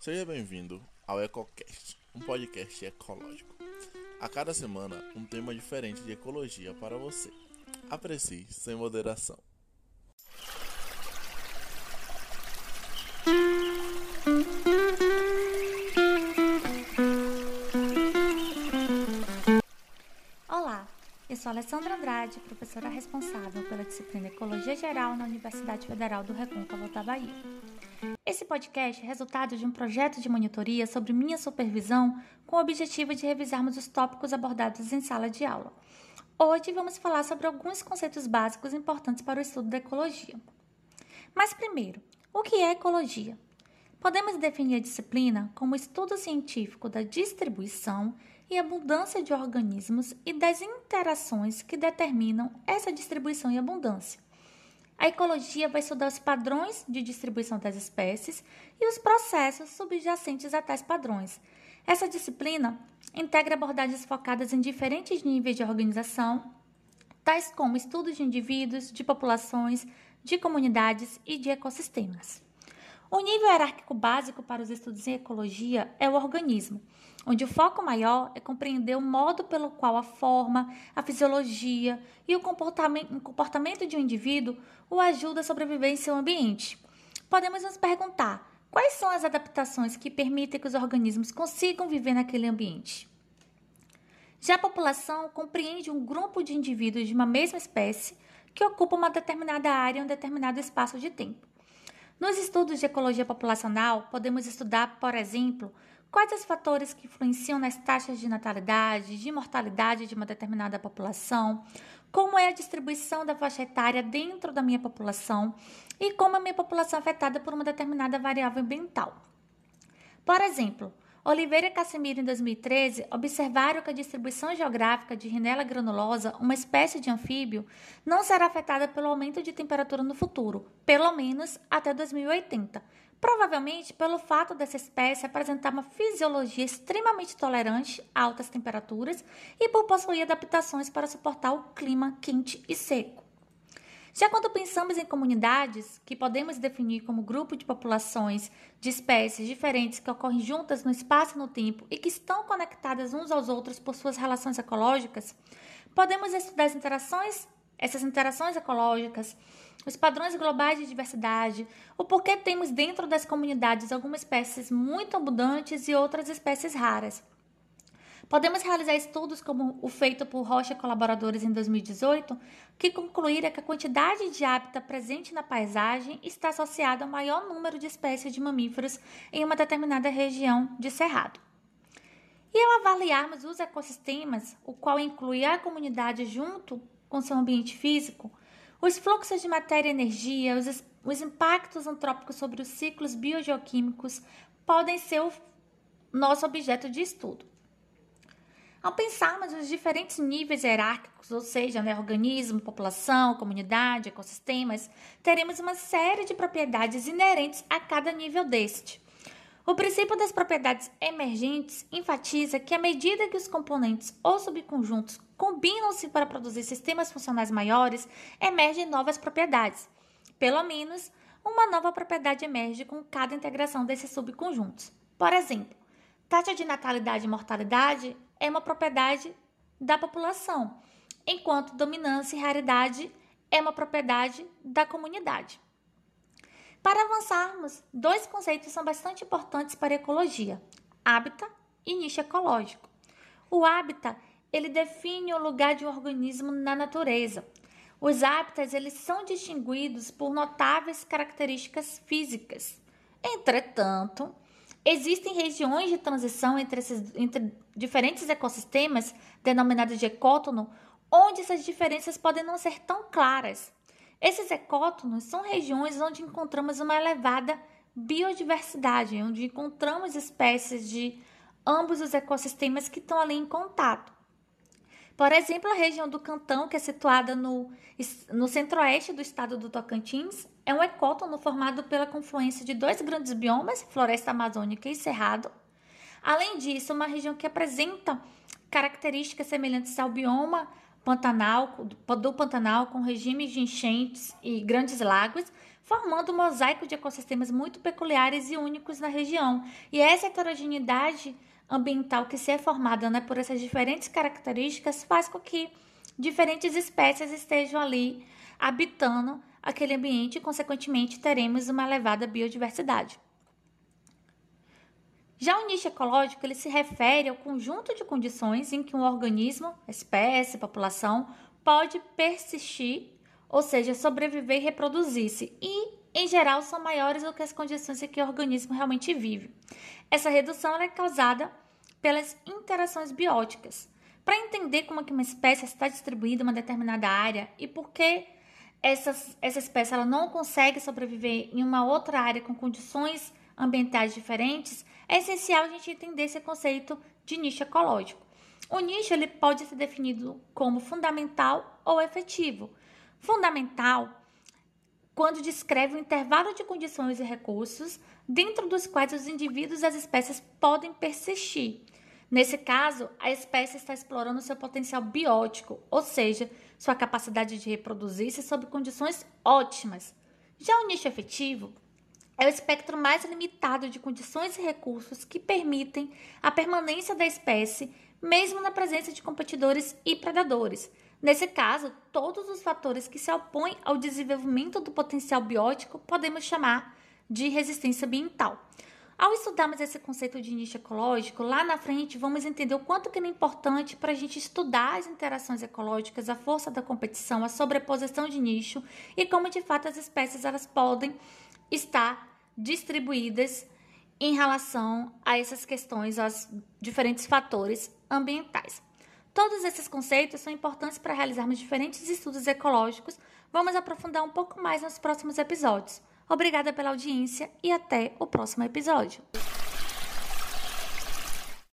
Seja bem-vindo ao EcoCast, um podcast ecológico. A cada semana, um tema diferente de ecologia para você. Aprecie sem moderação. Sou Alessandra Andrade, professora responsável pela disciplina Ecologia Geral na Universidade Federal do Recôncavo da Bahia. Esse podcast é resultado de um projeto de monitoria sobre minha supervisão com o objetivo de revisarmos os tópicos abordados em sala de aula. Hoje vamos falar sobre alguns conceitos básicos importantes para o estudo da ecologia. Mas primeiro, o que é ecologia? Podemos definir a disciplina como estudo científico da distribuição e abundância de organismos e das interações que determinam essa distribuição e abundância. A ecologia vai estudar os padrões de distribuição das espécies e os processos subjacentes a tais padrões. Essa disciplina integra abordagens focadas em diferentes níveis de organização, tais como estudos de indivíduos, de populações, de comunidades e de ecossistemas. O nível hierárquico básico para os estudos em ecologia é o organismo, onde o foco maior é compreender o modo pelo qual a forma, a fisiologia e o comportamento, de um indivíduo o ajuda a sobreviver em seu ambiente. Podemos nos perguntar quais são as adaptações que permitem que os organismos consigam viver naquele ambiente. Já a população compreende um grupo de indivíduos de uma mesma espécie que ocupa uma determinada área em um determinado espaço de tempo. Nos estudos de ecologia populacional, podemos estudar, por exemplo, quais os fatores que influenciam nas taxas de natalidade, de mortalidade de uma determinada população, como é a distribuição da faixa etária dentro da minha população e como a minha população é afetada por uma determinada variável ambiental. Por exemplo, Oliveira e Casemiro, em 2013, observaram que a distribuição geográfica de Rinella granulosa, uma espécie de anfíbio, não será afetada pelo aumento de temperatura no futuro, pelo menos até 2080. Provavelmente pelo fato dessa espécie apresentar uma fisiologia extremamente tolerante a altas temperaturas e por possuir adaptações para suportar o clima quente e seco. Já quando pensamos em comunidades, que podemos definir como grupo de populações de espécies diferentes que ocorrem juntas no espaço e no tempo e que estão conectadas uns aos outros por suas relações ecológicas, podemos estudar as interações, essas interações ecológicas, os padrões globais de diversidade, o porquê temos dentro das comunidades algumas espécies muito abundantes e outras espécies raras. Podemos realizar estudos como o feito por Rocha colaboradores em 2018, que concluíram que a quantidade de hábitat presente na paisagem está associada ao maior número de espécies de mamíferos em uma determinada região de cerrado. E ao avaliarmos os ecossistemas, o qual inclui a comunidade junto com seu ambiente físico, os fluxos de matéria e energia, os, os impactos antrópicos sobre os ciclos biogeoquímicos podem ser o nosso objeto de estudo. Ao pensarmos os diferentes níveis hierárquicos, ou seja, né, organismo, população, comunidade, ecossistemas, teremos uma série de propriedades inerentes a cada nível deste. O princípio das propriedades emergentes enfatiza que, à medida que os componentes ou subconjuntos combinam-se para produzir sistemas funcionais maiores, emergem novas propriedades. Pelo menos, uma nova propriedade emerge com cada integração desses subconjuntos. Por exemplo, taxa de natalidade e mortalidade é uma propriedade da população, enquanto dominância e raridade é uma propriedade da comunidade. Para avançarmos, dois conceitos são bastante importantes para a ecologia: hábitat e nicho ecológico. O hábitat, ele define o lugar de um organismo na natureza. Os hábitats, eles são distinguidos por notáveis características físicas. Entretanto, Existem regiões de transição entre, esses, entre diferentes ecossistemas, denominadas de ecótono, onde essas diferenças podem não ser tão claras. Esses ecótonos são regiões onde encontramos uma elevada biodiversidade, onde encontramos espécies de ambos os ecossistemas que estão ali em contato. Por exemplo, a região do Cantão, que é situada no, no centro-oeste do estado do Tocantins, é um ecótono formado pela confluência de dois grandes biomas, floresta amazônica e cerrado. Além disso, uma região que apresenta características semelhantes ao bioma Pantanal, do Pantanal, com regimes de enchentes e grandes lagos, formando um mosaico de ecossistemas muito peculiares e únicos na região. E essa heterogeneidade ambiental que se é formada né, por essas diferentes características faz com que diferentes espécies estejam ali habitando aquele ambiente e, consequentemente, teremos uma elevada biodiversidade. Já o nicho ecológico ele se refere ao conjunto de condições em que um organismo, espécie, população pode persistir, ou seja, sobreviver e reproduzir-se, e em geral são maiores do que as condições em que o organismo realmente vive. Essa redução é causada pelas interações bióticas. Para entender como é que uma espécie está distribuída em uma determinada área e por que essa, essa espécie ela não consegue sobreviver em uma outra área com condições ambientais diferentes, é essencial a gente entender esse conceito de nicho ecológico. O nicho ele pode ser definido como fundamental ou efetivo. Fundamental quando descreve o um intervalo de condições e recursos dentro dos quais os indivíduos e as espécies podem persistir. Nesse caso, a espécie está explorando seu potencial biótico, ou seja, sua capacidade de reproduzir-se sob condições ótimas. Já o nicho efetivo é o espectro mais limitado de condições e recursos que permitem a permanência da espécie, mesmo na presença de competidores e predadores. Nesse caso, todos os fatores que se opõem ao desenvolvimento do potencial biótico podemos chamar de resistência ambiental. Ao estudarmos esse conceito de nicho ecológico, lá na frente vamos entender o quanto que é importante para a gente estudar as interações ecológicas, a força da competição, a sobreposição de nicho e como de fato as espécies elas podem estar distribuídas em relação a essas questões, aos diferentes fatores ambientais. Todos esses conceitos são importantes para realizarmos diferentes estudos ecológicos. Vamos aprofundar um pouco mais nos próximos episódios. Obrigada pela audiência e até o próximo episódio.